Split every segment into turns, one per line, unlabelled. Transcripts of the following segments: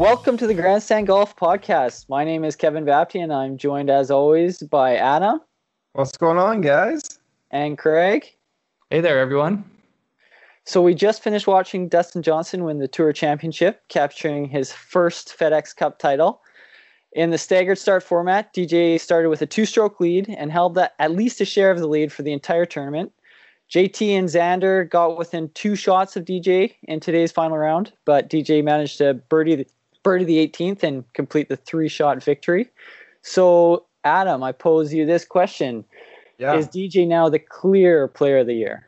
Welcome to the Grandstand Golf Podcast. My name is Kevin Bapty, and I'm joined as always by Adam
What's going on, guys?
and Craig.
Hey there, everyone.
So we just finished watching Dustin Johnson win the Tour Championship, capturing his first FedEx Cup title. In the staggered start format, DJ started with a two-stroke lead and held that at least a share of the lead for the entire tournament. JT and Xander got within two shots of DJ in today's final round, but DJ managed to birdie birdie the 18th and complete the three-shot victory. So, Adam, I pose you this question:
Yeah.
Is DJ now the clear Player of the Year?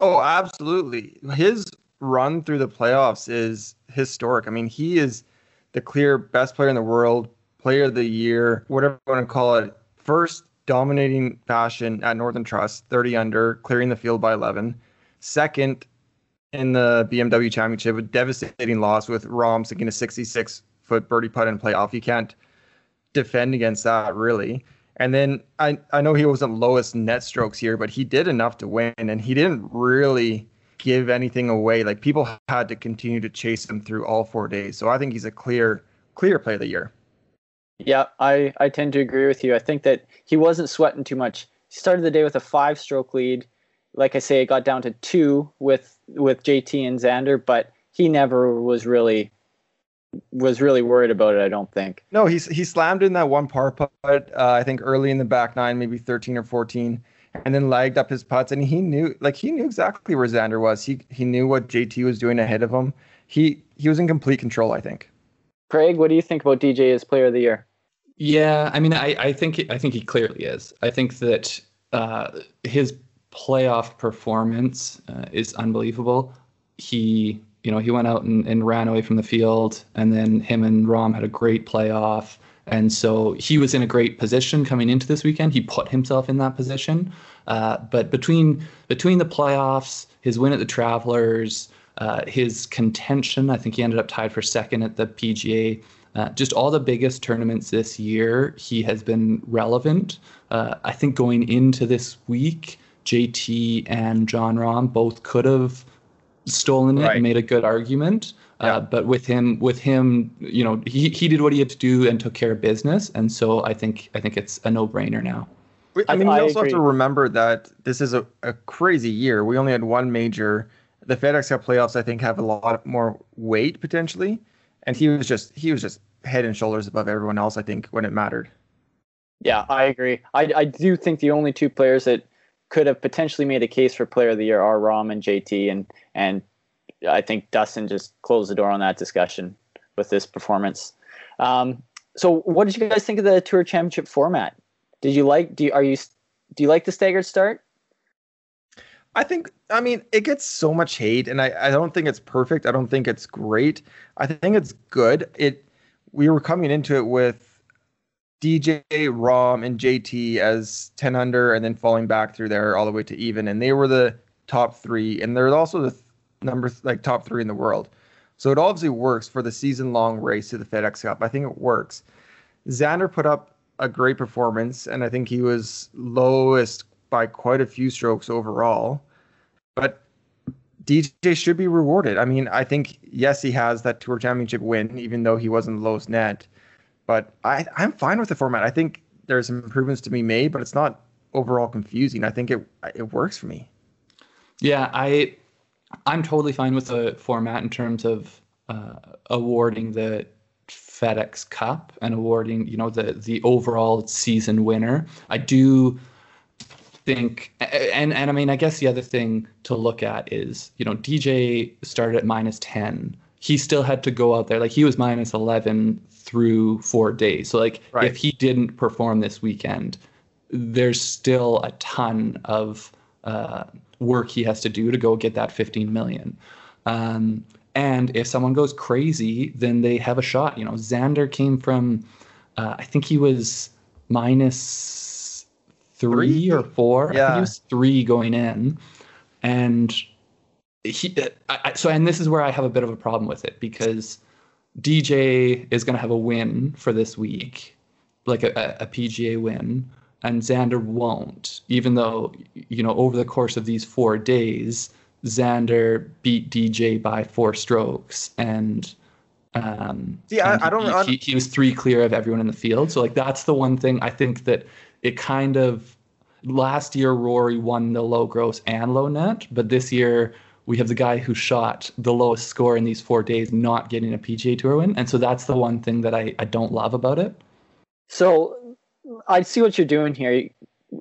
oh, absolutely. His run through the playoffs is historic. I mean, he is the clear best player in the world, player of the year, whatever you want to call it. First dominating fashion at Northern Trust, 30 under, clearing the field by 11. Second in the BMW Championship, a devastating loss with Rahm sinking a 66 foot birdie putt in playoff. You can't defend against that, really. And then I, I know he wasn't lowest net strokes here, but he did enough to win, and he didn't really give anything away. Like people had to continue to chase him through all four days. So I think he's a clear, clear play of the year.
Yeah, I, I tend to agree with you. I think that he wasn't sweating too much. He started the day with a five stroke lead. Like I say, it got down to two with with JT and Xander, but he never was really was really worried about it, I don't think.
No, he's he slammed in that one par putt. Uh, I think early in the back nine, maybe 13 or 14, and then lagged up his putts. And he knew, like he knew exactly where Xander was. He he knew what JT was doing ahead of him. He he was in complete control. I think.
Craig, what do you think about DJ as player of the year?
Yeah, I mean, I, I think I think he clearly is. I think that uh, his playoff performance uh, is unbelievable. He, you know, he went out and, and ran away from the field, and then him and Rahm had a great playoff, and so he was in a great position coming into this weekend. He put himself in that position, uh, but between between the playoffs, his win at the Travelers, uh, his contention, I think he ended up tied for second at the PGA. Uh, just all the biggest tournaments this year, he has been relevant. Uh, I think going into this week, JT and Jon Rahm both could have stolen it
Right.
and made a good argument.
Yeah.
Uh, but with him, with him, you know, he, he did what he had to do and took care of business, and so I think I think it's a no brainer now.
I
I-
mean,
I
we also have to remember that this is a, a crazy year. We only had one major. The FedEx Cup playoffs, I think, have a lot more weight potentially, and he was just he was just head and shoulders above everyone else. I think when it mattered.
Yeah, I agree. I, I do think the only two players that could have potentially made a case for player of the year are Rahm and JT, and and I think Dustin just closed the door on that discussion with this performance. Um, so, what did you guys think of the Tour Championship format? Did you like? Do you, are you do you like the staggered start?
I think I mean it gets so much hate, and I, I don't think it's perfect. I don't think it's great. I think it's good. It we were coming into it with DJ, Rahm, and JT as ten under, and then falling back through there all the way to even, and they were the top three, and they're also the th- number th- like top three in the world. So it obviously works for the season long race to the FedEx Cup. I think it works. Xander put up a great performance, and I think he was lowest by quite a few strokes overall. But DJ should be rewarded. I mean, I think yes, he has that Tour Championship win, even though he wasn't the lowest net. But I, I'm fine with the format. I think there's improvements to be made, but it's not overall confusing. I think it it works for me.
Yeah, I I'm totally fine with the format in terms of uh, awarding the FedEx Cup and awarding you know the the overall season winner. I do think and and I mean I guess the other thing to look at is you know DJ started at minus 10 he still had to go out there like he was minus 11 through 4 days so like
Right.
if he didn't perform this weekend there's still a ton of uh, work he has to do to go get that 15 million um, and if someone goes crazy then they have a shot you know Xander came from uh, I think he was minus three,
Three?
or four. I think
Yeah.
he was three going in, and he. I- so, and this is where I have a bit of a problem with it because DJ is going to have a win for this week, like a, a, PGA win, and Xander won't. Even though you know over the course of these four days, Xander beat DJ by four strokes, and Um,
See, I-
and
I don't-
He,
I
he, he was three clear of everyone in the field. So like that's the one thing I think that it kind of last year Rory won the low gross and low net, but this year we have the guy who shot the lowest score in these four days not getting a PGA Tour win, and so that's the one thing that I, I don't love about it.
So I see what you're doing here.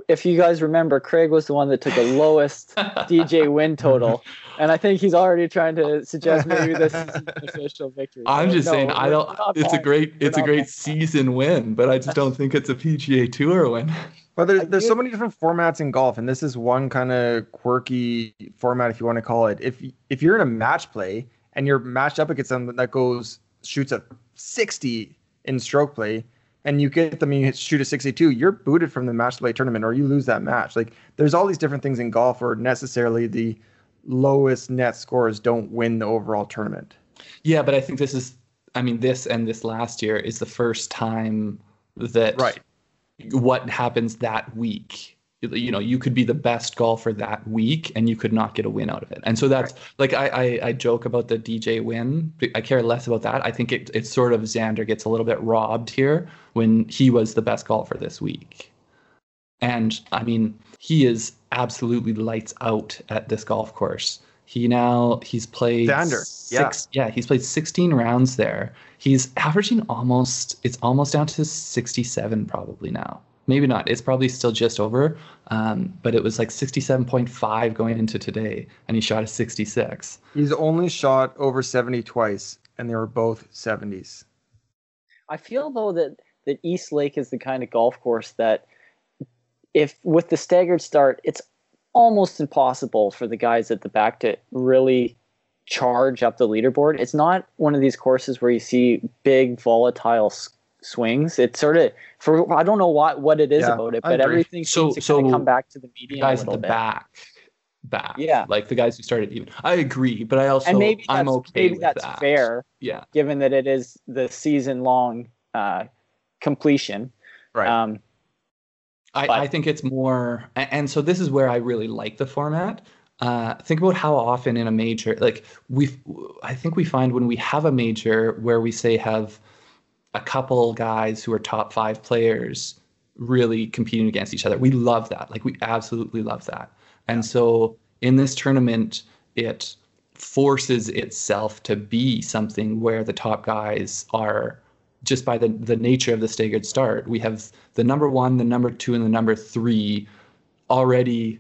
If you guys remember, Craig was the one that took the lowest DJ win total, and I think he's already trying to suggest maybe this is an official victory.
I'm
So,
just
no,
saying I don't.
not
It's a great it's a great
buying.
season win, but I just don't think it's a PGA Tour win.
But
I
there, there's so many different formats in golf, and this is one kind of quirky format, if you want to call it. If if you're in a match play and you're matched up against someone that goes shoots a 60 in stroke play, and you get them and you shoot a 62, you're booted from the match play tournament, or you lose that match. Like there's all these different things in golf where necessarily the lowest net scores don't win the overall tournament.
Yeah, but I think this is. I mean, this and this last year is the first time that
Right.
what happens that week. You know, you could be the best golfer that week and you could not get a win out of it. And so that's like I, I I joke about the DJ win. I care less about that. I think it it's sort of Xander gets a little bit robbed here when he was the best golfer this week. And I mean, he is absolutely lights out at this golf course. He now he's played
Xander,
six yeah, he's played 16 rounds there. He's averaging almost it's almost down to 67 probably now. Maybe not. It's probably still just over. Um, but it was like 67.5 going into today, and he shot a 66.
He's only shot over 70 twice, and they were both 70s.
I feel though that that East Lake is the kind of golf course that if with the staggered start, it's almost impossible for the guys at the back to really charge up the leaderboard. It's not one of these courses where you see big volatile s- swings. It's sort of for I don't know what what it is
Yeah,
about it, but everything
So-
seems to kind
so
of come back to the
The
median
guys
a
at the
bit.
back, back,
Yeah.
like the guys who started even. I agree, but I also
and maybe that's,
I'm okay
maybe
with
that's
that.
fair,
Yeah,
given that it is the season long uh, completion.
Right.
Um,
I, I think it's more, and so this is where I really like the format. Uh, think about how often in a major, like we, I think we find when we have a major where we say have a couple guys who are top five players really competing against each other. We love that. Like we absolutely love that. And so in this tournament, it forces itself to be something where the top guys are just by the, the nature of the staggered start. We have the number one, the number two, and the number three already,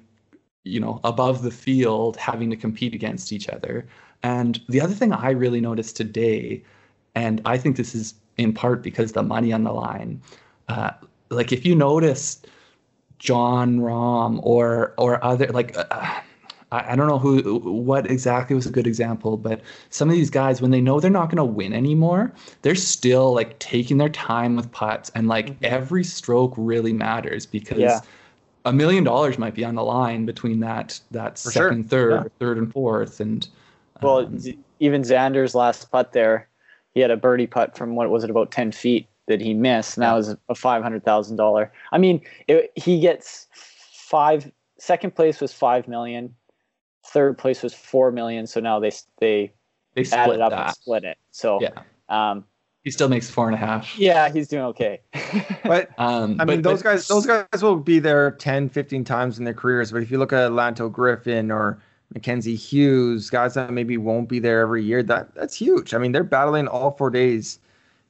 you know, above the field having to compete against each other. And the other thing I really noticed today, and I think this is in part because the money on the line, uh, like if you notice Jon Rahm or or other like uh, I, don't know who what exactly was a good example, but some of these guys when they know they're not going to win anymore, they're still like taking their time with putts and like every stroke really matters because
Yeah.
a million dollars might be on the line between that that
For sure.
second, third,
Yeah.
third and fourth and
Well,
um,
even Xander's last putt there, he had a birdie putt from what was it about ten feet that he missed, and that was a five hundred thousand dollar. I mean, it, he gets five. Second place was five million third place was four million. So now they s- they
they
added
split
up
that.
and split it. So
Yeah.
um,
He still makes four and a half.
yeah, he's doing okay.
But
Um,
I mean,
but-
those
but-
guys, those guys will be there 10, 15 times in their careers. But if you look at Lanto Griffin or Mackenzie Hughes, guys that maybe won't be there every year, that that's huge. I mean, they're battling all four days,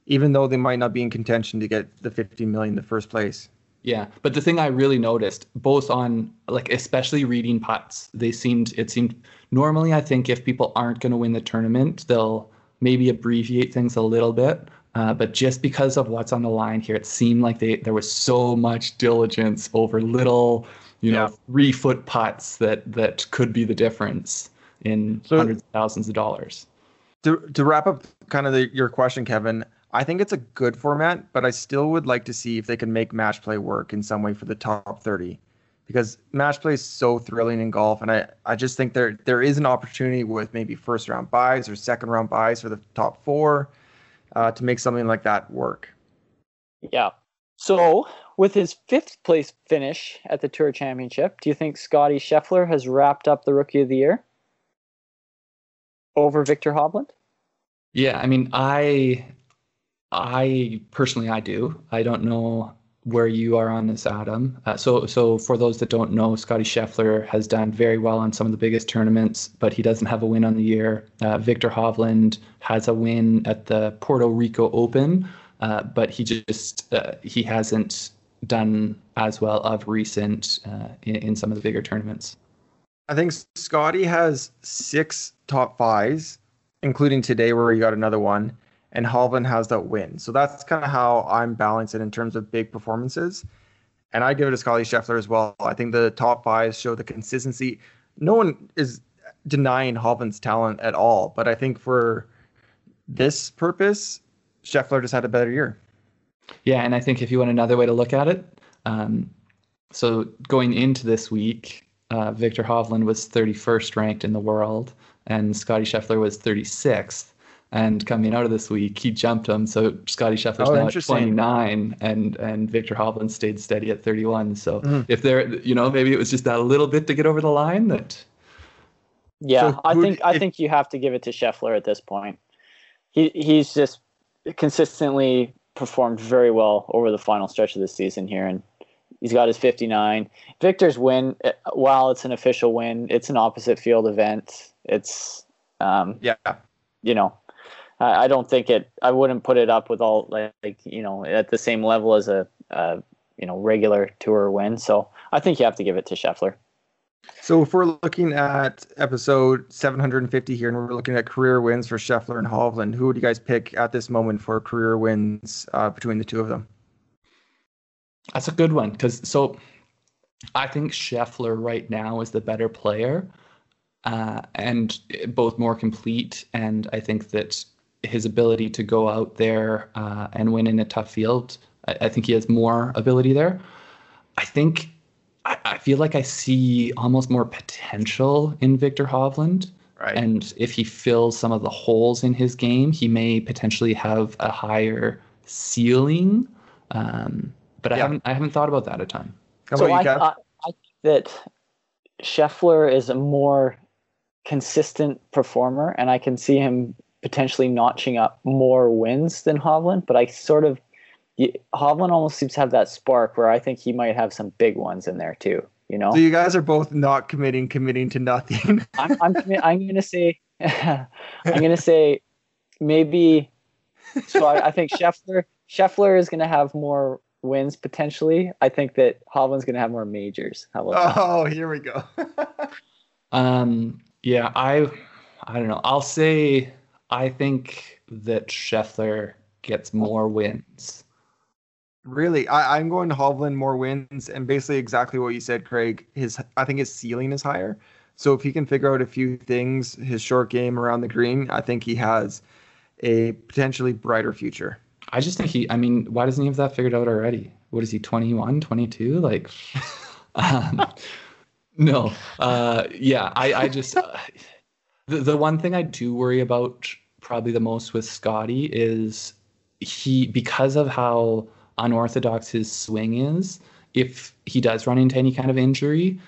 even though they might not be in contention to get the 50 million in the first place.
Yeah, but the thing I really noticed, both on like especially reading putts, they seemed it seemed normally I think if people aren't going to win the tournament, they'll maybe abbreviate things a little bit. Uh, but just because of what's on the line here, it seemed like they there was so much diligence over little, you know,
Yeah.
three foot putts that that could be the difference in
So-
hundreds of thousands of dollars.
To to wrap up kind of the, your question, Kevin, I think it's a good format, but I still would like to see if they can make match play work in some way for the top 30. Because match play is so thrilling in golf, and I, I just think there there is an opportunity with maybe first round buys or second round buys for the top four uh, to make something like that work.
yeah. So with his fifth place finish at the Tour Championship, do you think Scottie Scheffler has wrapped up the Rookie of the Year over Viktor Hovland?
Yeah, I mean, I, I personally, I do. I don't know where you are on this, Adam. Uh, so, so for those that don't know, Scottie Scheffler has done very well on some of the biggest tournaments, but he doesn't have a win on the year. Uh, Viktor Hovland has a win at the Puerto Rico Open, uh, but he just uh, he hasn't done as well of recent uh, in, in some of the bigger tournaments.
I think Scottie has six top fives, including today where he got another one, and Hovland has that win. So that's kind of how I'm balancing in terms of big performances. And I give it to Scottie Scheffler as well. I think the top fives show the consistency. No one is denying Hovland's talent at all, but I think for this purpose, Scheffler just had a better year.
Yeah, and I think if you want another way to look at it, um, so going into this week, uh, Viktor Hovland was 31st ranked in the world, and Scottie Scheffler was 36th. And coming out of this week, he jumped him. So Scottie Scheffler's
Oh,
now at 29, and and Viktor Hovland stayed steady at 31. So
Mhm.
if there, you know, maybe it was just that little bit to get over the line that
Yeah,
So
I
who
think
d-
I
if-
think you have to give it to Scheffler at this point. He he's just consistently performed very well over the final stretch of the season here, and he's got his 59. Viktor's win, uh, while it's an official win, it's an opposite field event. It's um,
Yeah.
you know, I, I don't think it. I wouldn't put it up with all like, like you know at the same level as a, a you know regular tour win. So I think you have to give it to Scheffler.
So if we're looking at episode 750 here and we're looking at career wins for Scheffler and Hovland, who would you guys pick at this moment for career wins uh, between the two of them?
That's a good one because so I think Scheffler right now is the better player uh, and both more complete. And I think that his ability to go out there uh, and win in a tough field, I, I think he has more ability there. I think I, I feel like I see almost more potential in Viktor Hovland.
Right.
And if he fills some of the holes in his game, he may potentially have a higher ceiling. Um, but I
Yeah.
haven't I haven't thought about that a ton.
How
so
you,
I,
Kev?
I, I think that Scheffler is a more consistent performer, and I can see him potentially notching up more wins than Hovland. But I sort of y- Hovland almost seems to have that spark where I think he might have some big ones in there too. You know,
So you guys are both not committing, committing to nothing.
I'm I'm commi- I'm gonna say I'm gonna say maybe. So I, I think Scheffler Scheffler is gonna have more wins potentially. I think that Hovland's gonna have more majors. How about that?
oh, here we go.
Um, yeah, I I don't know. I'll say I think that Scheffler gets more wins.
Really, I, I'm going to Hovland more wins, and basically exactly what you said, Craig. His, I think his ceiling is higher. So if he can figure out a few things, his short game around the green, I think he has a potentially brighter future.
I just think he I mean, why doesn't he have that figured out already? What is he 21, 22? Like um, no. Uh yeah, I I just uh, the the one thing I do worry about probably the most with Scottie is he because of how unorthodox his swing is, if he does run into any kind of injury,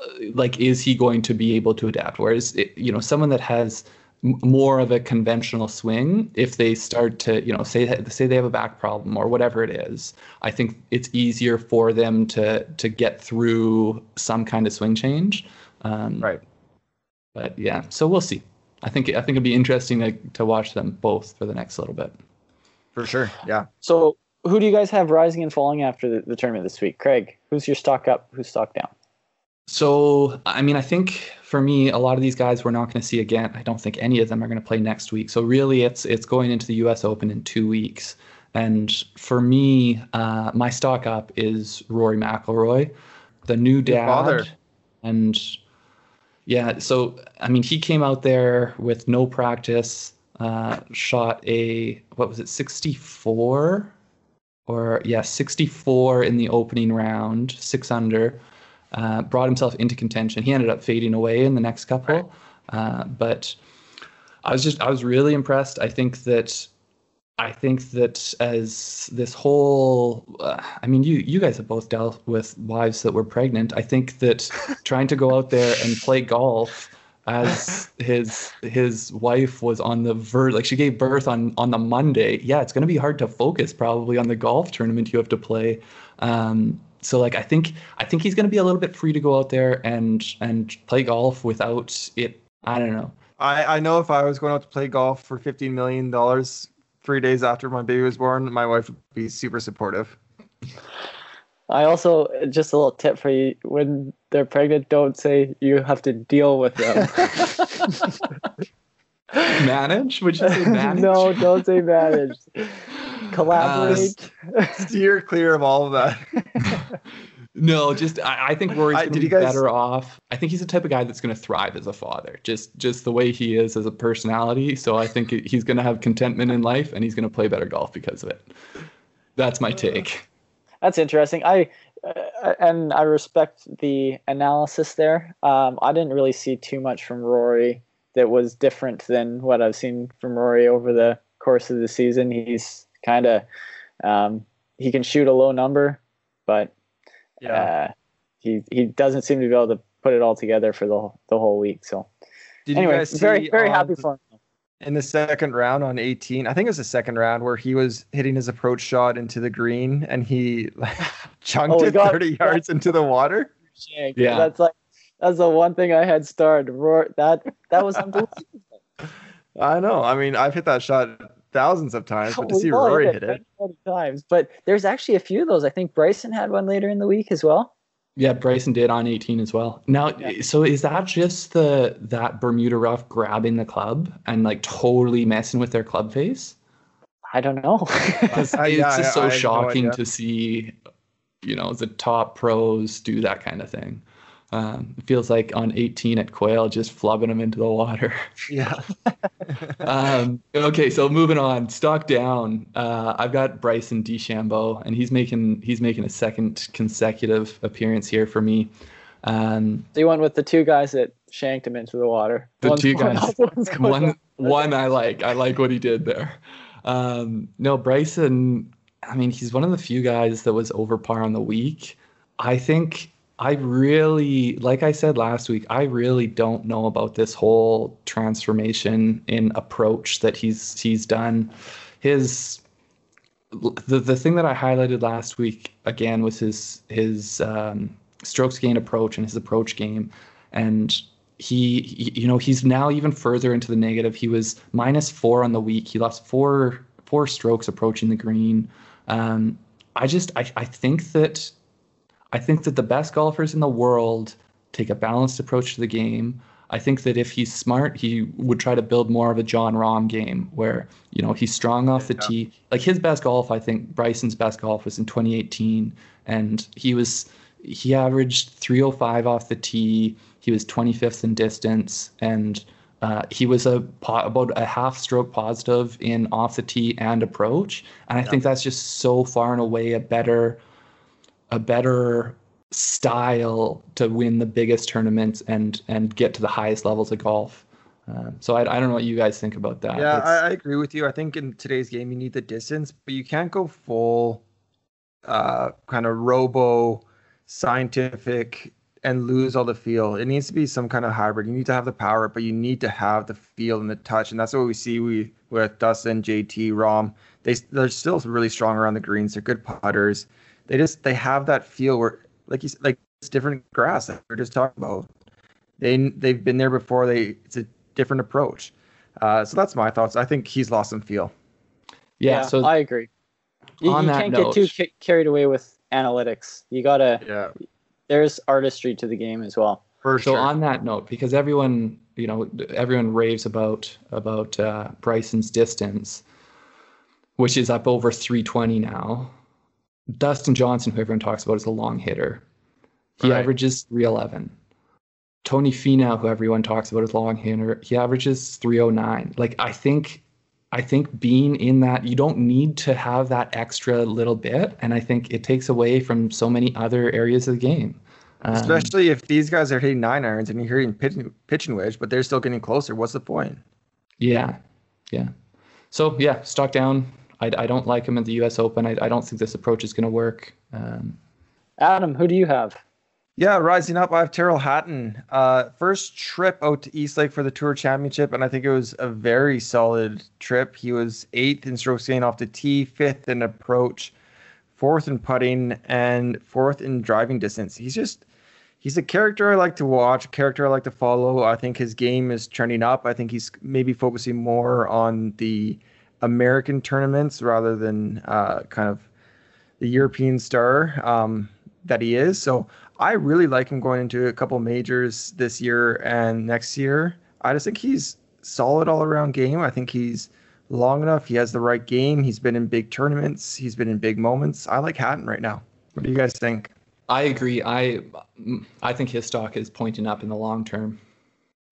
uh, like is he going to be able to adapt? Whereas it, you know someone that has more of a conventional swing, if they start to you know say say they have a back problem or whatever it is, I think it's easier for them to to get through some kind of swing change. Um,
Right.
But yeah, so we'll see. I think I think it'd be interesting to, to watch them both for the next little bit.
For sure. Yeah.
So, who do you guys have rising and falling after the, the tournament this week? Craig, who's your stock up? Who's stock down?
So, I mean, I think for me, a lot of these guys we're not going to see again. I don't think any of them are going to play next week. So really, it's it's going into the U.S. Open in two weeks. And for me, uh, my stock up is Rory McIlroy, the new dad,
father.
and yeah. So I mean, he came out there with no practice, uh, shot a what was it, 64 or yeah, 64 in the opening round, six under uh, brought himself into contention. He ended up fading away in the next couple, uh, but I was just I was really impressed. I think that I think that as this whole, uh, I mean, you you guys have both dealt with wives that were pregnant. I think that trying to go out there and play golf as his his wife was on the verge like she gave birth on on the Monday. Yeah, it's going to be hard to focus probably on the golf tournament you have to play. Um, so like I think I think he's going to be a little bit free to go out there and and play golf without it. I don't know.
I I know if I was going out to play golf for fifteen million dollars three days after my baby was born, my wife would be super supportive.
I also just a little tip for you: when they're pregnant, don't say you have to deal with them.
manage? Would you say manage?
no, don't say manage. Collaborate.
Uh, steer clear of all of that.
no, just I, I think Rory's
I-
gonna
did
be
guys-
better off. I think he's the type of guy that's gonna thrive as a father. Just just the way he is as a personality. So I think he's gonna have contentment in life and he's gonna play better golf because of it. That's my take.
That's interesting. I uh, and I respect the analysis there. Um, I didn't really see too much from Rory that was different than what I've seen from Rory over the course of the season. He's kind of um, he can shoot a low number, but uh, he he doesn't seem to be able to put it all together for the the whole week. So
Did
anyway,
guys
very
see
very
on
happy for him.
In the second round on 18 i think it was the second round where he was hitting his approach shot into the green and he like, chunked
Oh,
it
got-
30 yards into the water
Shank.
Yeah.
that's like that's the one thing I had starred. Roar that that was unbelievable.
i know i mean i've hit that shot thousands of times but to see rory
hit
hit
it
it
many, many times, but there's actually a few of those. I think Bryson had one later in the week as well.
Yeah, Bryson did on 18 as well. Now,
Yeah.
so is that just the that Bermuda rough grabbing the club and like totally messing with their club face?
I don't know.
'Cause
I-
it's
yeah,
just so
I have no
shocking
idea.
to see, you know, the top pros do that kind of thing. Um, it feels like on 18 at Quail, just flubbing them into the water.
yeah
um, okay, so moving on, stock down. Uh, I've got Bryson DeChambeau, and he's making he's making a second consecutive appearance here for me. Um,
so you went with the two guys that shanked him into the water.
The two guys.
up, one's going
one
down.
one I like. I like what he did there. Um, no, Bryson. I mean, he's one of the few guys that was over par on the week. I think I really, like I said last week, I really don't know about this whole transformation in approach that he's he's done. His the the thing that I highlighted last week again was his his um, strokes gain approach and his approach game, and he, he- you know he's now even further into the negative. He was minus four on the week. He lost four four strokes approaching the green. Um, I just I, I think that I think that the best golfers in the world take a balanced approach to the game. I think that if he's smart, he would try to build more of a Jon Rahm game where, you know, he's strong off the
Yeah.
tee. Like his best golf, I think Bryson's best golf was in 2018 and he was he averaged 305 off the tee. He was 25th in distance and uh, he was a po- about a half stroke positive in off the tee and approach, and I think that's just so far and away a better a better style to win the biggest tournaments and and get to the highest levels of golf. Um, so I, I don't know what you guys think about that.
Yeah, I, I agree with you. I think in today's game you need the distance, but you can't go full uh kind of robo scientific and lose all the feel. It needs to be some kind of hybrid. You need to have the power, but you need to have the feel and the touch. And that's what we see we with Dustin, JT, Rahm. They they're still really strong around the greens. They're good putters. They just they have that feel where like you like it's different grass that we are just talking about. They they've been there before. They it's a different approach. Uh, so that's my thoughts. I think he's lost some feel.
yeah, So
I agree. You,
on
you can't get too ca- carried away with analytics. You gotta.
Yeah,
There's artistry to the game as well.
for
so
sure.
on that note, because everyone you know everyone raves about about uh, Bryson's distance, which is up over 320 now. Dustin Johnson, who everyone talks about, is a long hitter. He
Right.
averages 311. Tony Finau, who everyone talks about as a long hitter, he averages 309. Like I think I think being in that you don't need to have that extra little bit, and I think it takes away from so many other areas of the game. Um,
Especially if these guys are hitting nine irons and you're hitting pitching wedge, but they're still getting closer. What's the point?
Yeah, yeah. So yeah, stock down. I, I don't like him at the U.S. Open. I, I don't think this approach is going to work. Um,
Adam, who do you have?
Yeah, rising up, I have Tyrrell Hatton. Uh, first trip out to East Lake for the Tour Championship, and I think it was a very solid trip. He was eighth in stroke gain off the tee, fifth in approach, fourth in putting, and fourth in driving distance. He's just he's a character I like to watch, a character I like to follow. I think his game is turning up. I think he's maybe focusing more on the American tournaments rather than uh, kind of the European star um, that he is. So I really like him going into a couple majors this year and next year. I just think he's solid all around game. I think he's long enough. He has the right game. He's been in big tournaments. He's been in big moments. I like Hatton right now. What do you guys think?
I agree. I I think his stock is pointing up in the long term.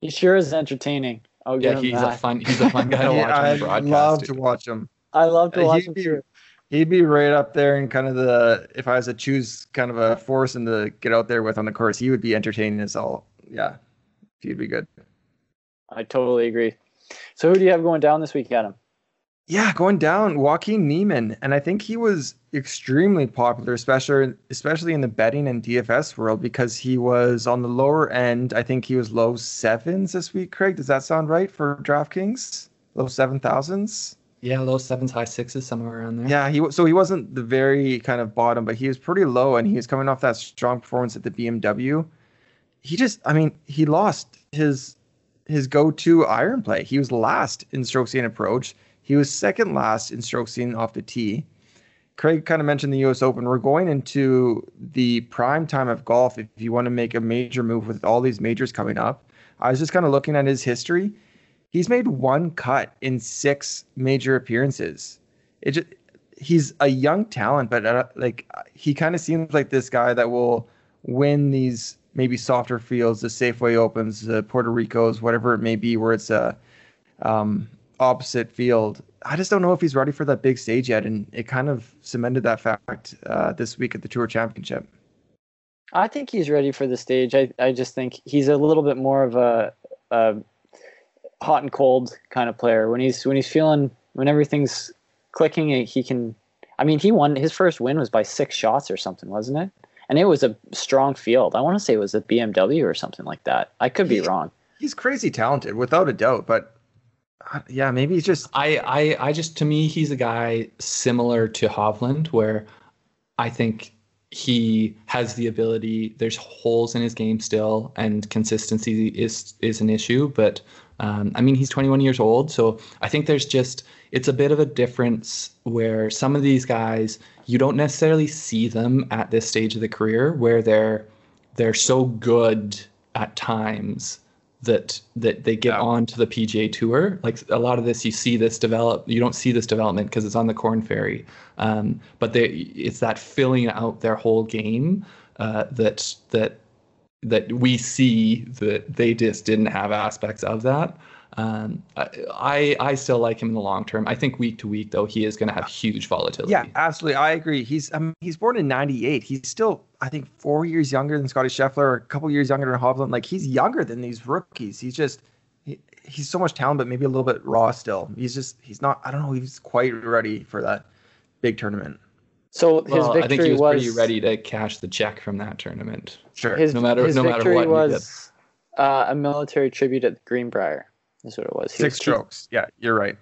He sure is entertaining. I'll
yeah, he's
that.
a fun he's a fun guy to watch
I
on the broadcast.
love to watch him.
I love to
Uh,
watch
he'd
him
be-
too.
He'd be right up there in kind of the if I was to choose kind of a force and to get out there with on the course, he would be entertaining as all. Yeah, he'd be good.
I totally agree. So who do you have going down this week, Adam?
Yeah, going down Joaquin Niemann, and I think he was extremely popular, especially especially in the betting and DFS world because he was on the lower end. I think he was low sevens this week. Craig, does that sound right for DraftKings? Low seven thousands.
Yeah, low sevens, high sixes, somewhere around there.
Yeah, he so he wasn't the very kind of bottom, but he was pretty low, and he was coming off that strong performance at the BMW. He just, I mean, he lost his his go-to iron play. He was last in strokes scene approach. He was second last in stroke scene off the tee. Craig kind of mentioned the U.S. Open. We're going into the prime time of golf if you want to make a major move with all these majors coming up. I was just kind of looking at his history. He's made one cut in six major appearances. It just, he's a young talent, but uh, like he kind of seems like this guy that will win these maybe softer fields, the Safeway Opens, the Puerto Ricos, whatever it may be, where it's a um, opposite field. I just don't know if he's ready for that big stage yet, and it kind of cemented that fact uh, this week at the Tour Championship.
I think he's ready for the stage. I, I just think he's a little bit more of a, a hot and cold kind of player. When he's when he's feeling when everything's clicking, he can. I mean, he won his first win was by six shots or something, wasn't it? And it was a strong field. I want to say it was a BMW or something like that. I could be
He-
wrong.
He's crazy talented, without a doubt, but yeah, maybe he's just
I, I, I just to me he's a guy similar to Hovland where I think he has the ability. There's holes in his game still, and consistency is is an issue. But um, I mean, he's 21 years old, so I think there's just it's a bit of a difference where some of these guys you don't necessarily see them at this stage of the career where they're they're so good at times that that they get
Yeah.
on to the PGA Tour. Like a lot of this, you see this develop. You don't see this development because it's on the Corn Ferry, um, but they it's that filling out their whole game uh, that that that we see that they just didn't have aspects of that. Um, I I still like him in the long term. I think week to week though he is going to have huge volatility.
Yeah, absolutely. I agree. He's I mean, he's born in '98. He's still, I think, four years younger than Scottie Scheffler, a couple years younger than Hovland. Like he's younger than these rookies. He's just he, he's so much talent, but maybe a little bit raw still. He's just he's not. I don't know. He's quite ready for that big tournament.
So his
Well,
victory
I think he was,
was
pretty ready to cash the check from that tournament.
Sure.
His,
no matter-
his
no matter
victory
what he
was uh, a military tribute at Greenbrier. That's what it was. He
Six
was T-
strokes. Yeah, you're right.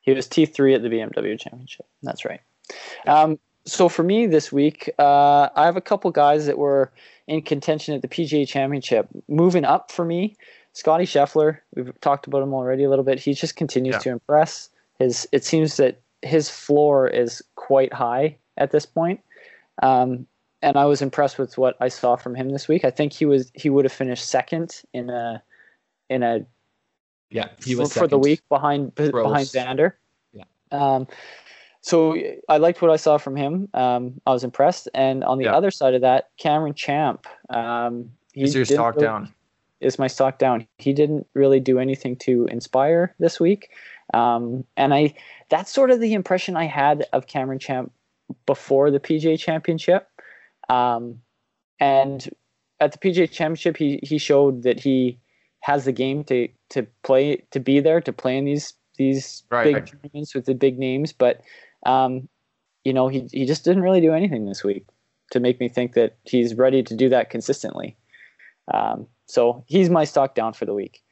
He was T three at the BMW Championship. That's right. Um, so for me this week, uh, I have a couple guys that were in contention at the PGA Championship. Moving up for me, Scottie Scheffler. We've talked about him already a little bit. He just continues
Yeah.
to impress. His it seems that his floor is quite high at this point. Um, and I was impressed with what I saw from him this week. I think he was he would have finished second in a in a
Yeah, he
for,
was
for the week behind behind. Xander.
Yeah.
Um, so I liked what I saw from him. Um, I was impressed. And on the
Yeah.
other side of that, Cameron Champ. Um,
Is your stock
really-
down?
Is my stock down? He didn't really do anything to inspire this week. Um, and I that's sort of the impression I had of Cameron Champ before the PGA Championship. Um, and at the PGA Championship, he he showed that he has the game to to play to be there to play in these these
Right.
big tournaments with the big names. But um, you know, he he just didn't really do anything this week. to make me think that he's ready to do that consistently. Um, so he's my stock down for the week.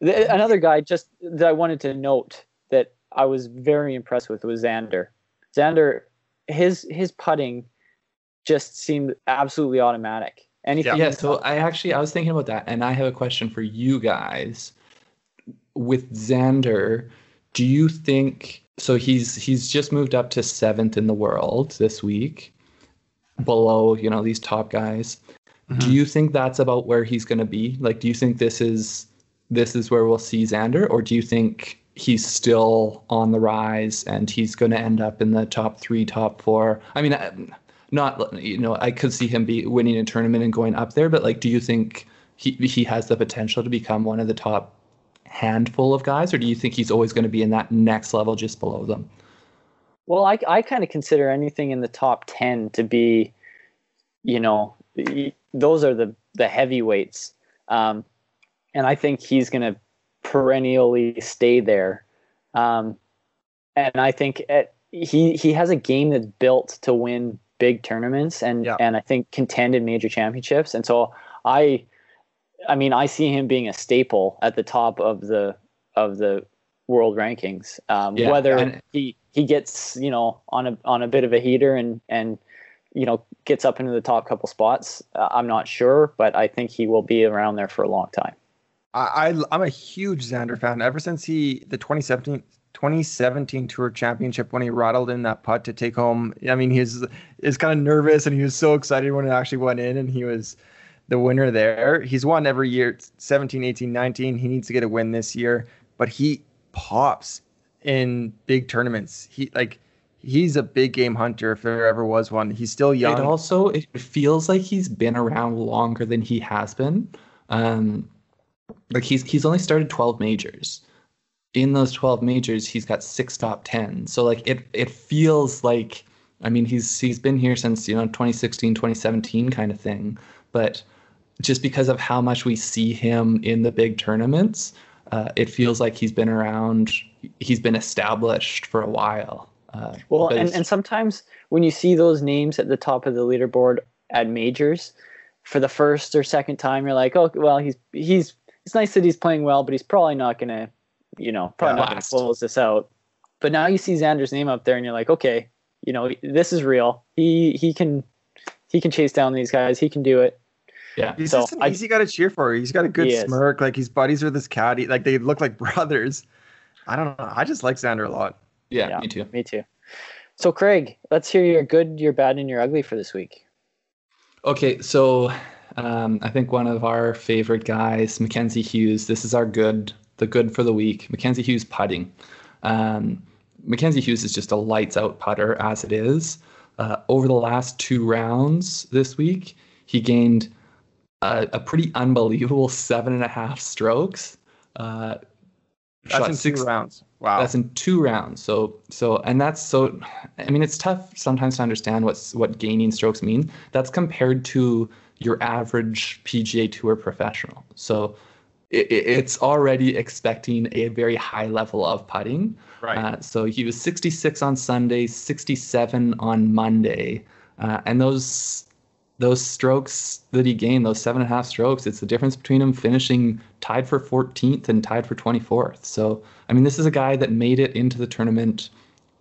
The, another guy just that I wanted to note that I was very impressed with was Xander. Xander, his his putting just seemed absolutely automatic. Anything.
Yeah. So I actually I was thinking about that, and I have a question for you guys. With Xander, do you think so? He's he's just moved up to seventh in the world this week, below you know these top guys. Mm-hmm. Do you think that's about where he's going to be? Like, do you think this is this is where we'll see Xander, or do you think he's still on the rise and he's going to end up in the top three, top four? I mean, not you know, I could see him be winning a tournament and going up there, but like, do you think he he has the potential to become one of the top handful of guys, or do you think he's always going to be in that next level just below them?
Well, I I kind of consider anything in the top ten to be, you know, those are the the heavyweights, um, and I think he's going to perennially stay there. Um, and I think it, he he has a game that's built to win big tournaments and yeah. and I think contend in major championships. And so I, I mean, I see him being a staple at the top of the of the world rankings. Um, yeah. Whether and, he he gets you know on a on a bit of a heater and and you know gets up into the top couple spots, uh, I'm not sure, but I think he will be around there for a long time.
I, I am a huge Xander fan. Ever since he the 2017 2017 Tour Championship when he rattled in that putt to take home. I mean, he's is kind of nervous and he was so excited when it actually went in and he was the winner there. He's won every year 17, 18, 19. He needs to get a win this year, but he pops in big tournaments. He like he's a big game hunter if there ever was one. He's still young.
It also it feels like he's been around longer than he has been. Um like he's he's only started 12 majors in those 12 majors he's got six top 10 so like it it feels like i mean he's he's been here since you know 2016 2017 kind of thing but just because of how much we see him in the big tournaments uh, it feels like he's been around he's been established for a while uh,
well and, and sometimes when you see those names at the top of the leaderboard at majors for the first or second time you're like oh well he's he's it's nice that he's playing well but he's probably not going to you know, probably not to close this out. But now you see Xander's name up there, and you're like, okay, you know, this is real. He he can he can chase down these guys. He can do it.
Yeah, he's so just an I, easy guy to cheer for. He's got a good smirk. Like his buddies are this caddy. Like they look like brothers. I don't know. I just like Xander a lot.
Yeah, yeah, me too.
Me too. So Craig, let's hear your good, your bad, and your ugly for this week.
Okay, so um, I think one of our favorite guys, Mackenzie Hughes. This is our good the good for the week. Mackenzie Hughes putting. Um, Mackenzie Hughes is just a lights out putter as it is. Uh, over the last two rounds this week, he gained a, a pretty unbelievable seven and a half strokes. Uh,
that's in six, two rounds. Wow.
That's in two rounds. So so and that's so I mean it's tough sometimes to understand what's what gaining strokes mean. That's compared to your average PGA Tour professional. So it, it's already expecting a very high level of putting.
Right. Uh,
so he was 66 on Sunday, 67 on Monday, uh, and those those strokes that he gained, those seven and a half strokes, it's the difference between him finishing tied for 14th and tied for 24th. So I mean, this is a guy that made it into the tournament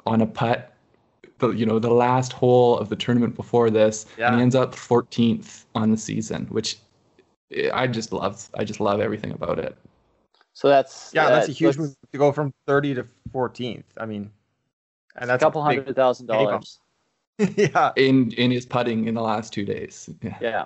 on a putt. The, you know the last hole of the tournament before this, yeah. and he ends up 14th on the season, which eh, I just love I just love everything about it.
So that's
yeah, that's a huge move to go from 30 to 14th. I mean,
and that's a couple hundred thousand dollars.
yeah,
in in his putting in the last two days.
Yeah, yeah,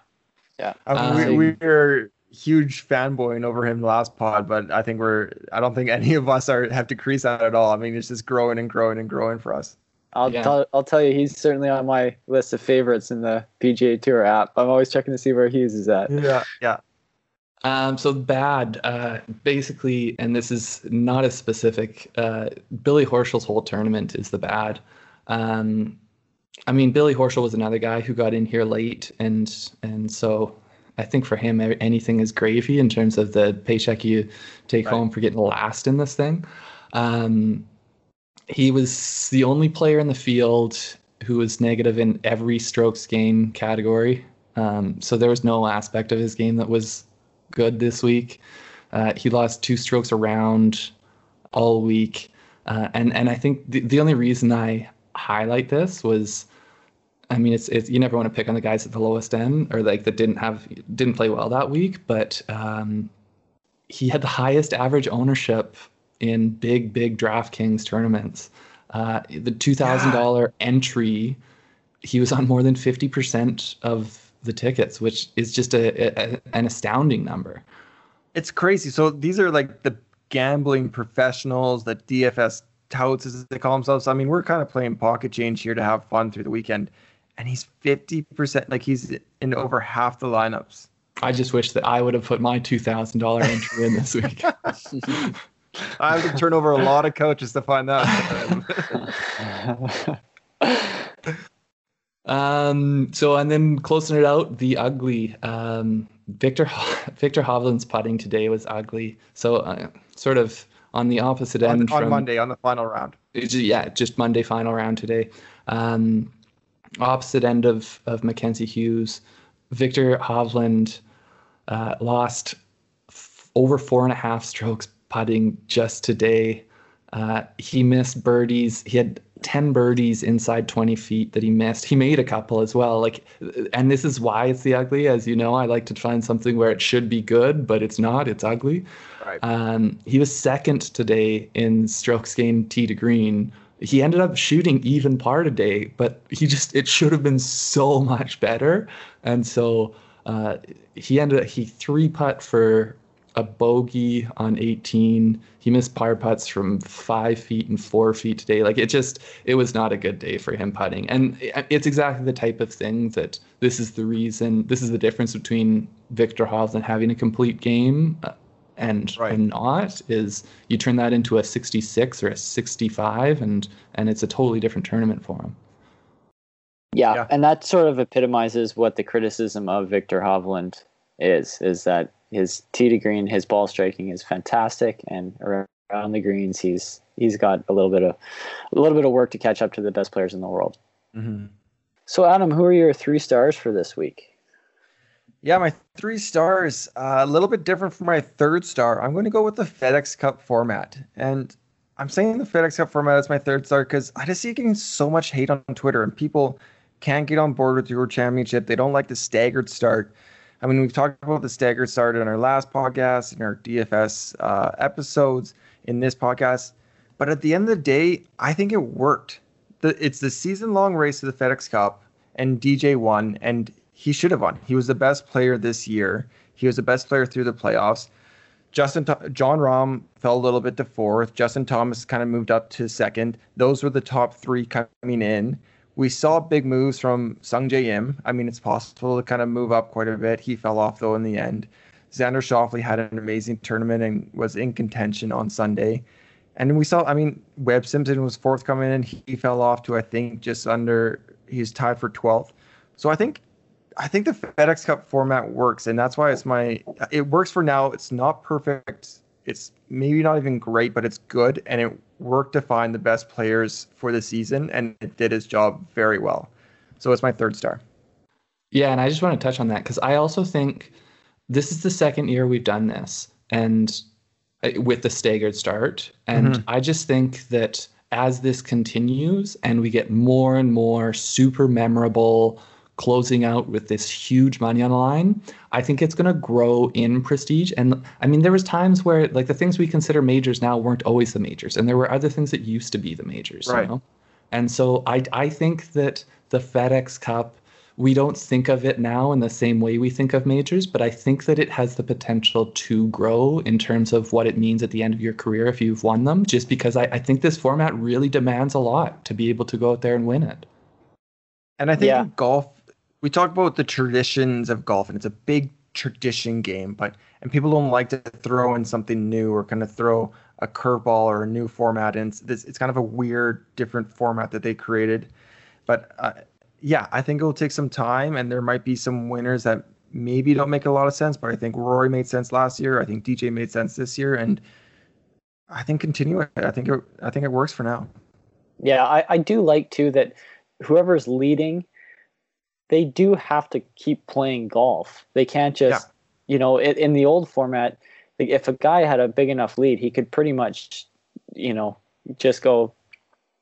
yeah.
I mean, um, we, we're huge fanboying over him the last pod, but I think we're I don't think any of us are have decreased that at all. I mean, it's just growing and growing and growing for us.
I'll yeah. tell I'll tell you he's certainly on my list of favorites in the PGA Tour app. I'm always checking to see where Hughes is at.
Yeah, yeah.
Um, so bad, uh, basically, and this is not as specific. Uh, Billy Horschel's whole tournament is the bad. Um, I mean, Billy Horschel was another guy who got in here late, and and so I think for him anything is gravy in terms of the paycheck you take right. home for getting last in this thing. Um, he was the only player in the field who was negative in every strokes gain category. Um, so there was no aspect of his game that was good this week. Uh, he lost two strokes around all week. Uh, and and I think the, the only reason I highlight this was, I mean, it's it's you never want to pick on the guys at the lowest end or like that didn't have didn't play well that week, but um, he had the highest average ownership in big big DraftKings tournaments. Uh, the two thousand yeah. dollar entry, he was on more than fifty percent of the tickets, which is just a, a, an astounding number.
It's crazy. So these are like the gambling professionals that DFS touts as they call themselves. I mean, we're kind of playing pocket change here to have fun through the weekend. And he's 50%, like he's in over half the lineups.
I just wish that I would have put my $2,000 entry in this week.
I have to turn over a lot of coaches to find that.
um, so, and then closing it out, the ugly. Um, Victor Viktor Hovland's putting today was ugly. So, uh, sort of on the opposite
end
on,
on from, Monday on the final round.
Yeah, just Monday final round today. Um, opposite end of of Mackenzie Hughes, Viktor Hovland uh, lost f- over four and a half strokes putting just today. Uh, he missed birdies. He had 10 birdies inside 20 feet that he missed. He made a couple as well. Like, and this is why it's the ugly. As you know, I like to find something where it should be good, but it's not. It's ugly. Right. Um, he was second today in strokes gained tee to green. He ended up shooting even par today, but he just it should have been so much better. And so uh, he ended up he three putt for a bogey on 18. He missed par putts from five feet and four feet today. Like it just, it was not a good day for him putting. And it's exactly the type of thing that this is the reason, this is the difference between Viktor Hovland having a complete game uh, and right. and not is you turn that into a 66 or a 65 and and it's a totally different tournament for him.
Yeah, yeah. and that sort of epitomizes what the criticism of Viktor Hovland is is that his tee to green, his ball striking is fantastic, and around the greens, he's he's got a little bit of a little bit of work to catch up to the best players in the world. Mm-hmm. So, Adam, who are your three stars for this week?
Yeah, my three stars, uh, a little bit different from my third star. I'm going to go with the FedEx Cup format, and I'm saying the FedEx Cup format is my third star because I just see it getting so much hate on Twitter, and people can't get on board with your championship. They don't like the staggered start. I mean, we've talked about the staggered start in our last podcast, in our DFS uh, episodes, in this podcast. But at the end of the day, I think it worked. The, it's the season long race of the FedEx Cup, and DJ won, and he should have won. He was the best player this year. He was the best player through the playoffs. Justin Jon Rahm fell a little bit to fourth. Justin Thomas kind of moved up to second. Those were the top three coming in we saw big moves from Sungjae Im. I mean, it's possible to kind of move up quite a bit. He fell off though in the end. Xander Schauffele had an amazing tournament and was in contention on Sunday. And we saw, I mean, Webb Simpson was fourth coming in. He fell off to I think just under. He's tied for 12th. So I think, I think the FedEx Cup format works, and that's why it's my. It works for now. It's not perfect. It's maybe not even great, but it's good, and it worked to find the best players for the season, and it did its job very well. So it's my third star.
Yeah, and I just want to touch on that because I also think this is the second year we've done this, and uh, with the staggered start, and mm-hmm. I just think that as this continues and we get more and more super memorable closing out with this huge money on the line, I think it's going to grow in prestige. And I mean, there was times where like the things we consider majors now weren't always the majors, and there were other things that used to be the majors. Right. You know? And so I I think that the FedEx Cup. We don't think of it now in the same way we think of majors, but I think that it has the potential to grow in terms of what it means at the end of your career if you've won them, just because I, I think this format really demands a lot to be able to go out there and win it.
And I think yeah. golf we talk about the traditions of golf, and it's a big tradition game, but and people don't like to throw in something new or kind of throw a curveball or a new format in. It's, it's kind of a weird, different format that they created. But uh, yeah, I think it will take some time, and there might be some winners that maybe don't make a lot of sense. But I think Rory made sense last year. I think DJ made sense this year, and I think continue it. I think it, I think it works for now.
Yeah, I, I do like too that whoever's leading, they do have to keep playing golf. They can't just, yeah. you know, in, in the old format, if a guy had a big enough lead, he could pretty much, you know, just go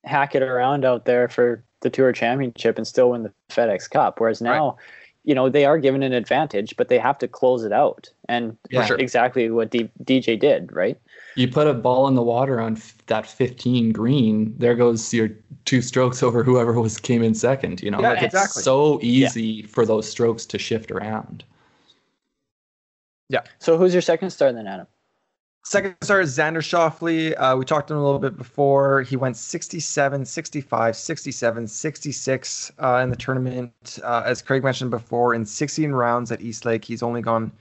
hack it around out there for the Tour Championship and still win the FedEx Cup. Whereas now, right. you know, they are given an advantage, but they have to close it out. And yeah. exactly what D- DJ did, right?
You put a ball in the water on f- that 15 green, there goes your two strokes over whoever was came in second. You know, yeah, like exactly. it's so easy yeah. for those strokes to shift around.
Yeah.
So who's your second star then, Adam?
Second star is Xander Schauffele. Uh, we talked to him a little bit before. He went 67, 65, 67, 66 uh, in the tournament. Uh, as Craig mentioned before, in 16 rounds at East Lake, he's only gone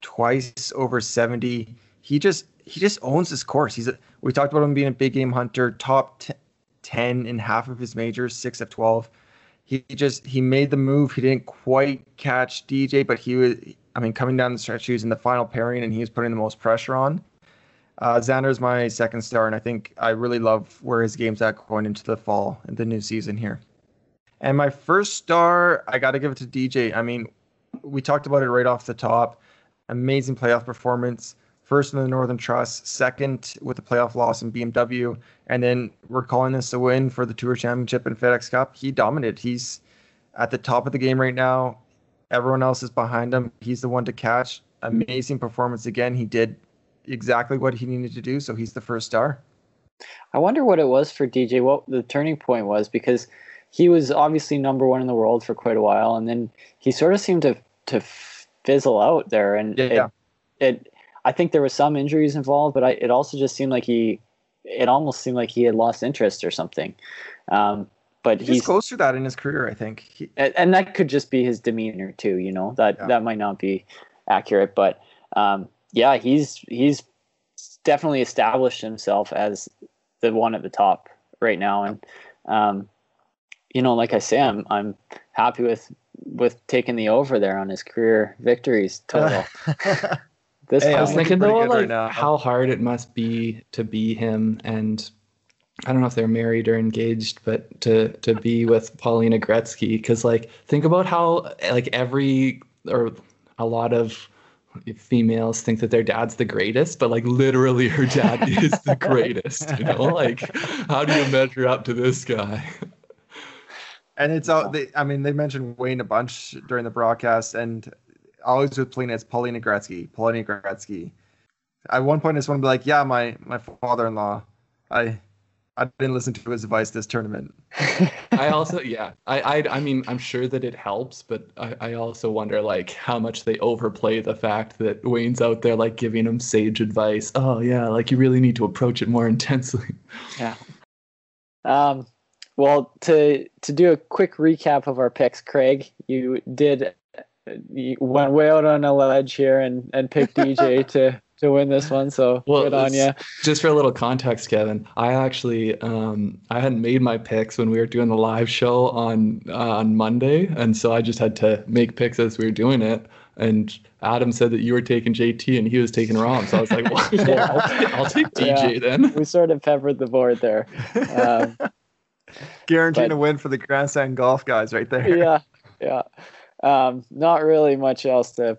twice over 70. He just he just owns this course. He's a, we talked about him being a big game hunter, top t- 10 in half of his majors, six of 12. He just he made the move. He didn't quite catch DJ, but he was I mean coming down the stretch, he was in the final pairing, and he was putting the most pressure on. Uh, is my second star, and I think I really love where his game's at going into the fall and the new season here. And my first star, I got to give it to DJ. I mean, we talked about it right off the top. Amazing playoff performance. First in the Northern Trust, second with the playoff loss in BMW, and then we're calling this a win for the Tour Championship and FedEx Cup. He dominated. He's at the top of the game right now. Everyone else is behind him. He's the one to catch. Amazing performance again. He did exactly what he needed to do. So he's the first star.
I wonder what it was for DJ, what the turning point was, because he was obviously number one in the world for quite a while, and then he sort of seemed to to fizzle out there. And yeah. it, it, I think there was some injuries involved, but I, it also just seemed like he, it almost seemed like he had lost interest or something. Um, but
he's,
he's,
close to that in his career, I think. He,
and, and, that could just be his demeanor too. You know that yeah. that might not be accurate, but um, yeah, he's he's definitely established himself as the one at the top right now, and um, you know, like I say, I'm I'm happy with with taking the over there on his career victories total.
this hey, I was thinking though, like right how hard it must be to be him, and I don't know if they're married or engaged, but to to be with Paulina Gretzky, because like think about how like every or a lot of females think that their dad's the greatest, but like literally her dad is the greatest. You know, like how do you measure up to this guy?
And it's all they, I mean, they mentioned Wayne a bunch during the broadcast, and always with Paulina, it's Paulina Gretzky, Paulina Gretzky. At one point, I just want to be like, yeah, my my father-in-law, I I didn't listen to his advice this tournament.
I also, yeah, I, I, I mean, I'm sure that it helps, but I, I also wonder like how much they overplay the fact that Wayne's out there like giving him sage advice. Oh yeah, like you really need to approach it more intensely.
Yeah. Um. Well, to to do a quick recap of our picks, Craig, you did you went way out on a ledge here and and picked DJ to to win this one. So well, good on you.
Just for a little context, Kevin, I actually um, I hadn't made my picks when we were doing the live show on uh, on Monday, and so I just had to make picks as we were doing it. And Adam said that you were taking JT and he was taking Rahm, so I was like, well, yeah. I'll, take, I'll, take DJ yeah. then.
We sort of peppered the board there. Um,
Guaranteeing but, a win for the Grand Grandstand Golf guys, right there.
Yeah, yeah. Um, not really much else to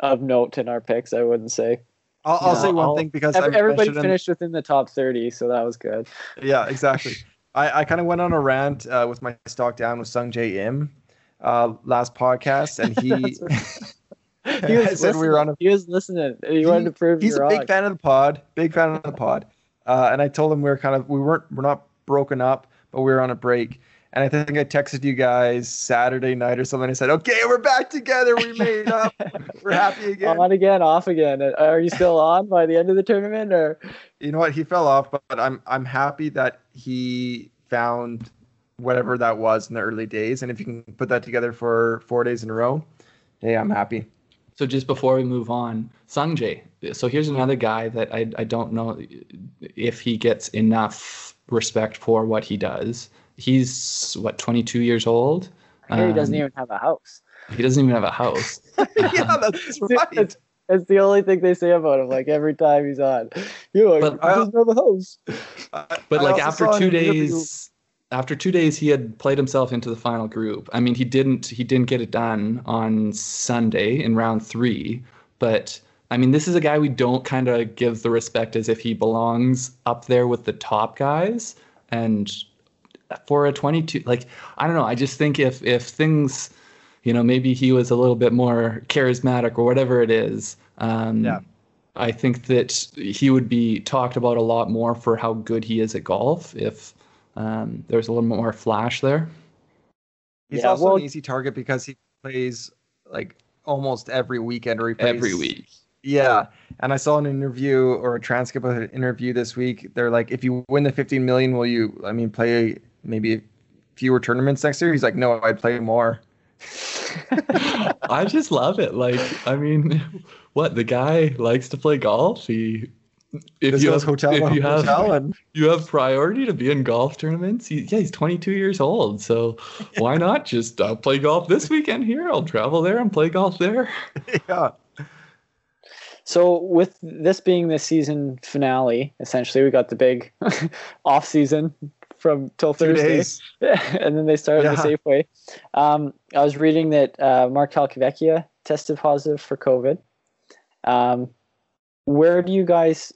of note in our picks. I wouldn't say.
I'll, I'll say one I'll, thing because
everybody finished within the top thirty, so that was good.
Yeah, exactly. I, I kind of went on a rant uh, with my stock down with Sungjae Im uh, last podcast, and he.
he was said we were on a, he was listening. He, he wanted to prove
he's a
wrong.
big fan of the pod. Big fan of the pod. Uh, and I told him we are kind of we weren't we're not broken up, but we were on a break. And I think I texted you guys Saturday night or something. I said, "Okay, we're back together. We made up. we're happy again."
On again, off again. Are you still on by the end of the tournament, or?
You know what? He fell off, but I'm I'm happy that he found whatever that was in the early days, and if you can put that together for four days in a row, hey, I'm happy.
So just before we move on, Sungjae. So here's another guy that I I don't know if he gets enough respect for what he does he's what 22 years old.
Um, he doesn't um, even have a house.
He doesn't even have a house.
yeah, that's right.
It's, it's, the only thing they say about him. Like every time he's on, you know, but, he doesn't have a house.
but like after two days, after two days he had played himself into the final group. I mean, he didn't he didn't get it done on Sunday in round three, but I mean, this is a guy we don't kind of give the respect as if he belongs up there with the top guys. And for a 22, like I don't know, I just think if if things, you know, maybe he was a little bit more charismatic or whatever it is. Um,
Yeah.
I think that he would be talked about a lot more for how good he is at golf if um, there's a little more flash there.
He's
Yeah,
also
well-
an easy target because he plays like almost every weekend or he plays
Every week.
Yeah. And I saw an interview or a transcript of an interview this week. They're like, if you win the 15 million, will you, I mean, play maybe fewer tournaments next year? He's like, no, I'd play more.
I just love it. Like, I mean, what the guy likes to play golf. He, if
This
you have,
hotel
if
to
you have,
hotel and
you have priority to be in golf tournaments. He, yeah, he's 22 years old. So why not just uh, play golf this weekend here? I'll travel there and play golf there.
yeah.
So with this being the season finale, essentially we got the big off season from till
Two
Thursday, and then they started the
Yeah.
Safeway. Um, I was reading that uh, Mark Calcavecchia tested positive for COVID. Um, where do you guys?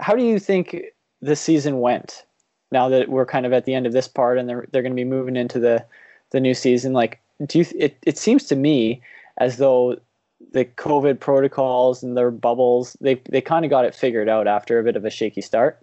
How do you think the season went? Now that we're kind of at the end of this part, and they're they're going to be moving into the the new season, like do you? It it seems to me as though the COVID protocols and their bubbles, they they kind of got it figured out after a bit of a shaky start.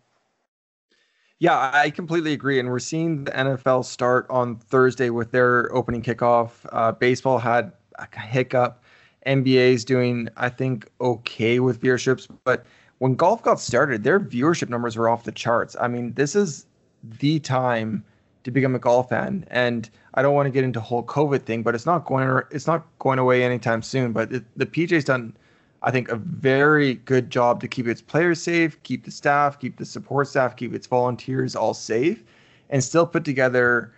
Yeah, I completely agree. And we're seeing the NFL start on Thursday with their opening kickoff. Uh, baseball had a hiccup. NBA's doing, I think, okay with viewerships. But when golf got started, their viewership numbers were off the charts. I mean, this is the time to become a golf fan. And I don't want to get into whole COVID thing, but it's not going it's not going away anytime soon. But it, the PGA's done, I think, a very good job to keep its players safe, keep the staff, keep the support staff, keep its volunteers all safe, and still put together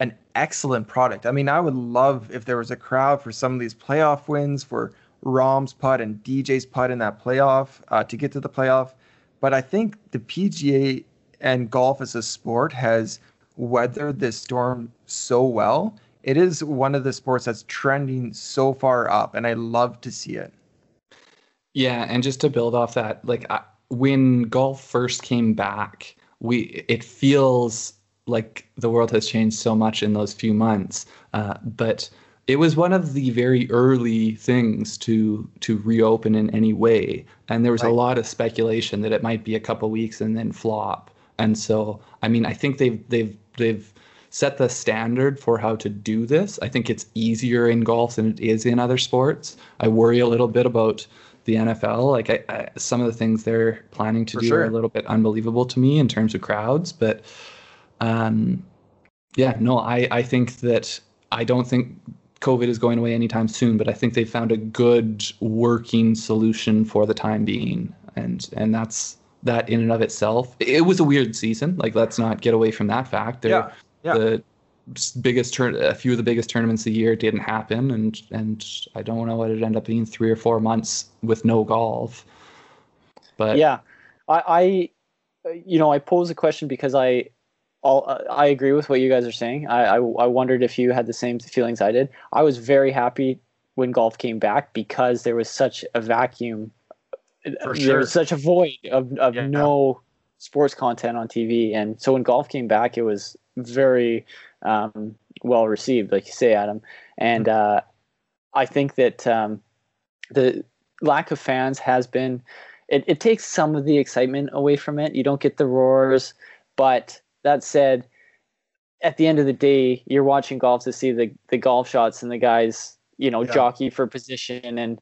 an excellent product. I mean, I would love if there was a crowd for some of these playoff wins for Rahm's putt and DJ's putt in that playoff uh, to get to the playoff. But I think the PGA and golf as a sport has weathered this storm so well. It is one of the sports that's trending so far up, and I love to see it.
Yeah, and just to build off that, like I, when golf first came back, we it feels like the world has changed so much in those few months. Uh, but it was one of the very early things to to reopen in any way, and there was
Right.
a lot of speculation that it might be a couple weeks and then flop. And so, I mean, I think they've they've they've set the standard for how to do this. I think it's easier in golf than it is in other sports. I worry a little bit about the NFL. Like I, I, some of the things they're planning to
For
do
sure.
are a little bit unbelievable to me in terms of crowds. But um, yeah, no, I, I think that I don't think COVID is going away anytime soon, but I think they found a good working solution for the time being. And and that's that in and of itself. It was a weird season. Like let's not get away from that fact. There,
Yeah, yeah.
The biggest turn, a few of the biggest tournaments of the year didn't happen, and and I don't know what it ended up being three or four months with no golf. But
yeah I, I you know i pose a question because i all i agree with what you guys are saying I, I i wondered if you had the same feelings i did i was very happy when golf came back because there was such a vacuum
For
there was such a void of, of
Yeah.
no sports content on tv and so when golf came back it was very um, well received like you say adam. And uh, i think that um, the lack of fans has been it, it takes some of the excitement away from it. You don't get the roars, but that said, at the end of the day, you're watching golf to see the the golf shots and the guys, you know,
Yeah.
jockey for position. And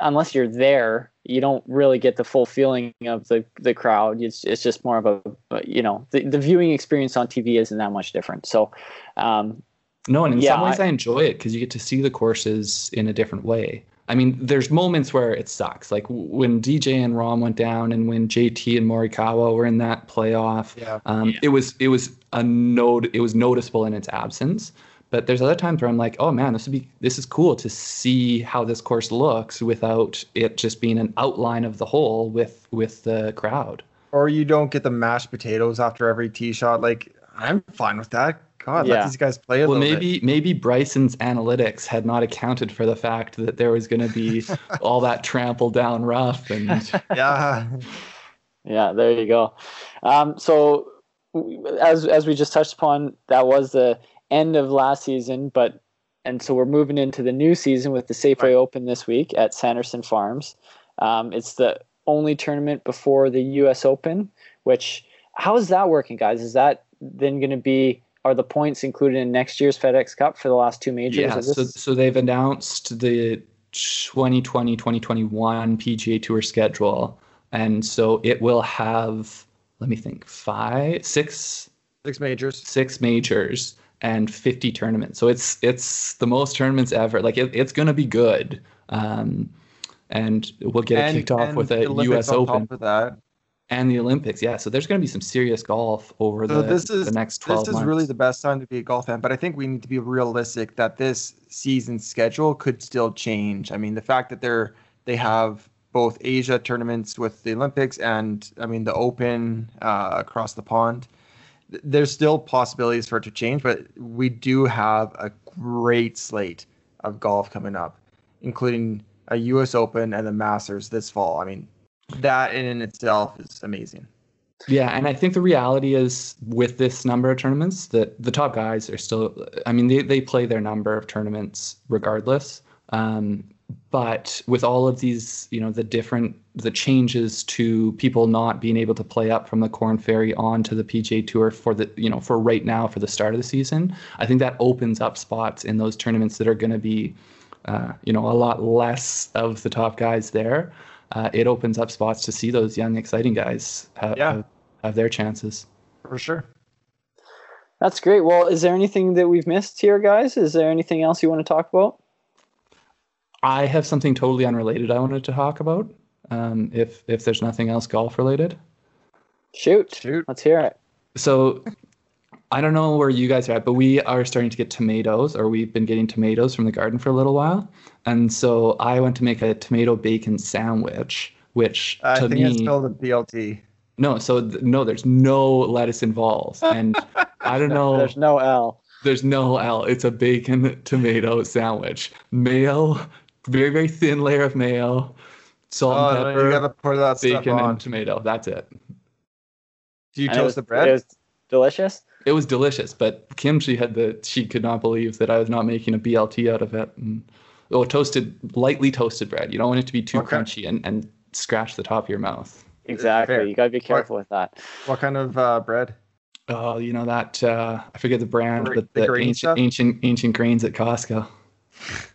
unless you're there, you don't really get the full feeling of the the crowd. It's it's just more of a you know the, the viewing experience on TV isn't that much different. So. Um,
No, and in
Yeah,
some ways
I-
I, enjoy it because you get to see the courses in a different way. I mean, there's moments where it sucks, like when DJ and Rahm went down, and when JT and Morikawa were in that playoff.
Yeah.
Um, It was it was a note. It was noticeable in its absence. But there's other times where I'm like, oh man, this would be this is cool to see how this course looks without it just being an outline of the hole with with the crowd.
Or you don't get the mashed potatoes after every tee shot. Like I'm fine with that. God,
Yeah.
let these guys play a
Well,
little
maybe maybe Bryson's analytics had not accounted for the fact that there was going to be all that trampled down rough and.
Yeah.
Yeah, there you go. Um, so, as as we just touched upon, that was the end of last season, but and so we're moving into the new season with the Safeway
Right.
Open this week at Sanderson Farms. Um, it's the only tournament before the U.S. Open. Which how is that working, guys? Is that then going to be are the points included in next year's FedEx Cup for the last two majors?
yeah. So so they've announced the 2020-2021 PGA Tour schedule, and so it will have let me think five six
Six majors.
six majors and 50 tournaments. So it's it's the most tournaments ever. Like it, it's going to be good. Um, and we'll get it kicked off with
the
a U.S. Open
Top of that.
and the Olympics. Yeah, so there's going to be some serious golf over
So
the,
this is
the next 12
this is
months.
really the best time to be a golf fan, but I think we need to be realistic that this season schedule could still change. I mean, the fact that they're they have both Asia tournaments with the Olympics and I mean the Open uh, across the pond. Th- There's still possibilities for it to change, but we do have a great slate of golf coming up, including a U.S. Open and the Masters this fall. I mean, that in itself is amazing.
Yeah, and I think the reality is with this number of tournaments that the top guys are still. I mean, they they play their number of tournaments regardless. Um, but with all of these, you know, the different the changes to people not being able to play up from the Corn Ferry on to the PGA Tour for the you know for right now for the start of the season, I think that opens up spots in those tournaments that are going to be, uh, you know, a lot less of the top guys there. Uh, it opens up spots to see those young, exciting guys have,
Yeah.
have, have their chances.
For sure.
That's great. Well, is there anything that we've missed here, guys? Is there anything else you want to talk about?
I have something totally unrelated I wanted to talk about. Um, if if there's nothing else golf related,
Shoot.
Shoot.
Let's hear it.
so I don't know where you guys are at, but we are starting to get tomatoes, or we've been getting tomatoes from the garden for a little while, and so I went to make a tomato bacon sandwich, which
I
to
think
me
it's still the BLT.
no, so th- no, there's no lettuce involved, and I don't know.
There's no L.
There's no L. It's a bacon tomato sandwich. Mayo, very very thin layer of mayo, salt
Oh,
and pepper,
you gotta pour that stuff
bacon
on.
and tomato. That's it.
Do you
And
toast
was-
the bread?
It was delicious.
It was delicious, but Kim she had the she could not believe that I was not making a BLT out of it. And, oh, toasted lightly toasted bread. You don't want it to be too
Okay.
crunchy and and scratch the top of your mouth.
Exactly.
Fair.
You gotta be careful with that.
What kind of uh, bread?
Oh, you know that uh, I forget the brand,
Gra-
but
the
the, ancient, ancient ancient grains at Costco.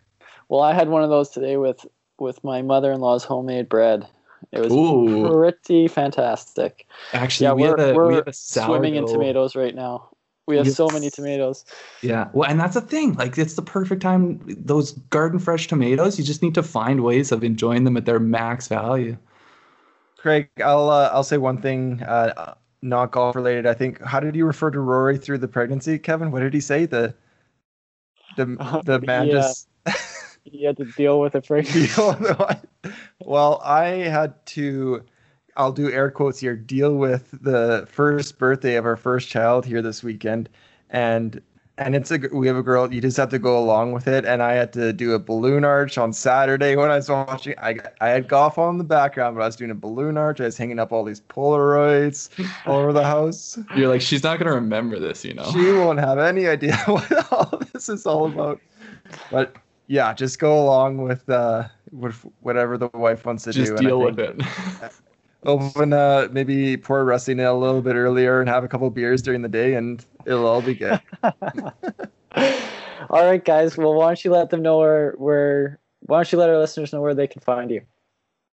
Well, I had one of those today with with my mother-in-law's homemade bread. It was
Ooh.
pretty fantastic.
Actually,
Yeah,
we
we're,
have a
we're
we have a
swimming in tomatoes right now. We have
We have
so many tomatoes.
Yeah. Well, and that's the thing. Like, it's the perfect time. Those garden fresh tomatoes, you just need to find ways of enjoying them at their max value.
Craig, I'll uh, I'll say one thing, uh, not golf related. I think. How did you refer to Rory through the pregnancy, Kevin? What did he say? The the the man
Yeah.
just.
You had to deal with it for
deal well, I had to. I'll do air quotes here. Deal with the first birthday of our first child here this weekend, and and it's a we have a girl. You just have to go along with it. And I had to do a balloon arch on Saturday when I was watching. I I had golf on in the background, but I was doing a balloon arch. I was hanging up all these Polaroids all over the house.
You're like, she's not going to remember this, you know?
She won't have any idea what all this is all about. But yeah, just go along with uh, with whatever the wife wants to
just
do. and I
deal with it.
Open, uh, maybe pour Rusty nail a little bit earlier and have a couple beers during the day, and it'll all be good.
All right, guys. Well, why don't you let them know where where why don't you let our listeners know where they can find you?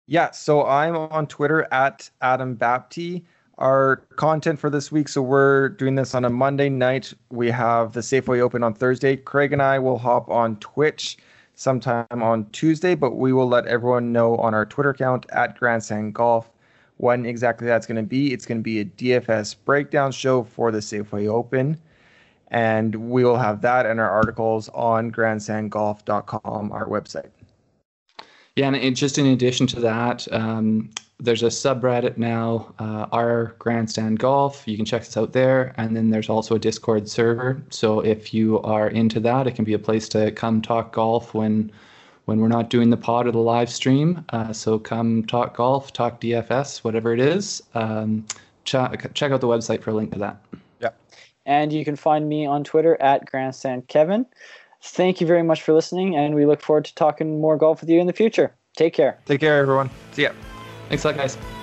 Yeah, so I'm on Twitter at Adam Bapty. Our content for this week, so we're doing this on a Monday night. We have the Safeway Open on Thursday. Craig and I will hop on Twitch sometime on Tuesday, but we will let everyone know on our Twitter account at Grandstand Golf when exactly that's going to be. It's going to be a DFS breakdown show for the Safeway Open. And we will have that and our articles on grandstandgolf.com, our website.
Yeah, and just in addition to that, um, there's a subreddit now, uh, our Grandstand Golf. You can check us out there, and then there's also a Discord server. So if you are into that, it can be a place to come talk golf when when we're not doing the pod or the live stream. Uh, so come talk golf, talk DFS, whatever it is. Um, ch- check out the website for a link to that.
Yeah.
And you can find me on Twitter at Grandstand Kevin. Thank you very much for listening, and we look forward to talking more golf with you in the future. Take care.
Take care, everyone. See ya.
Thanks a lot, guys.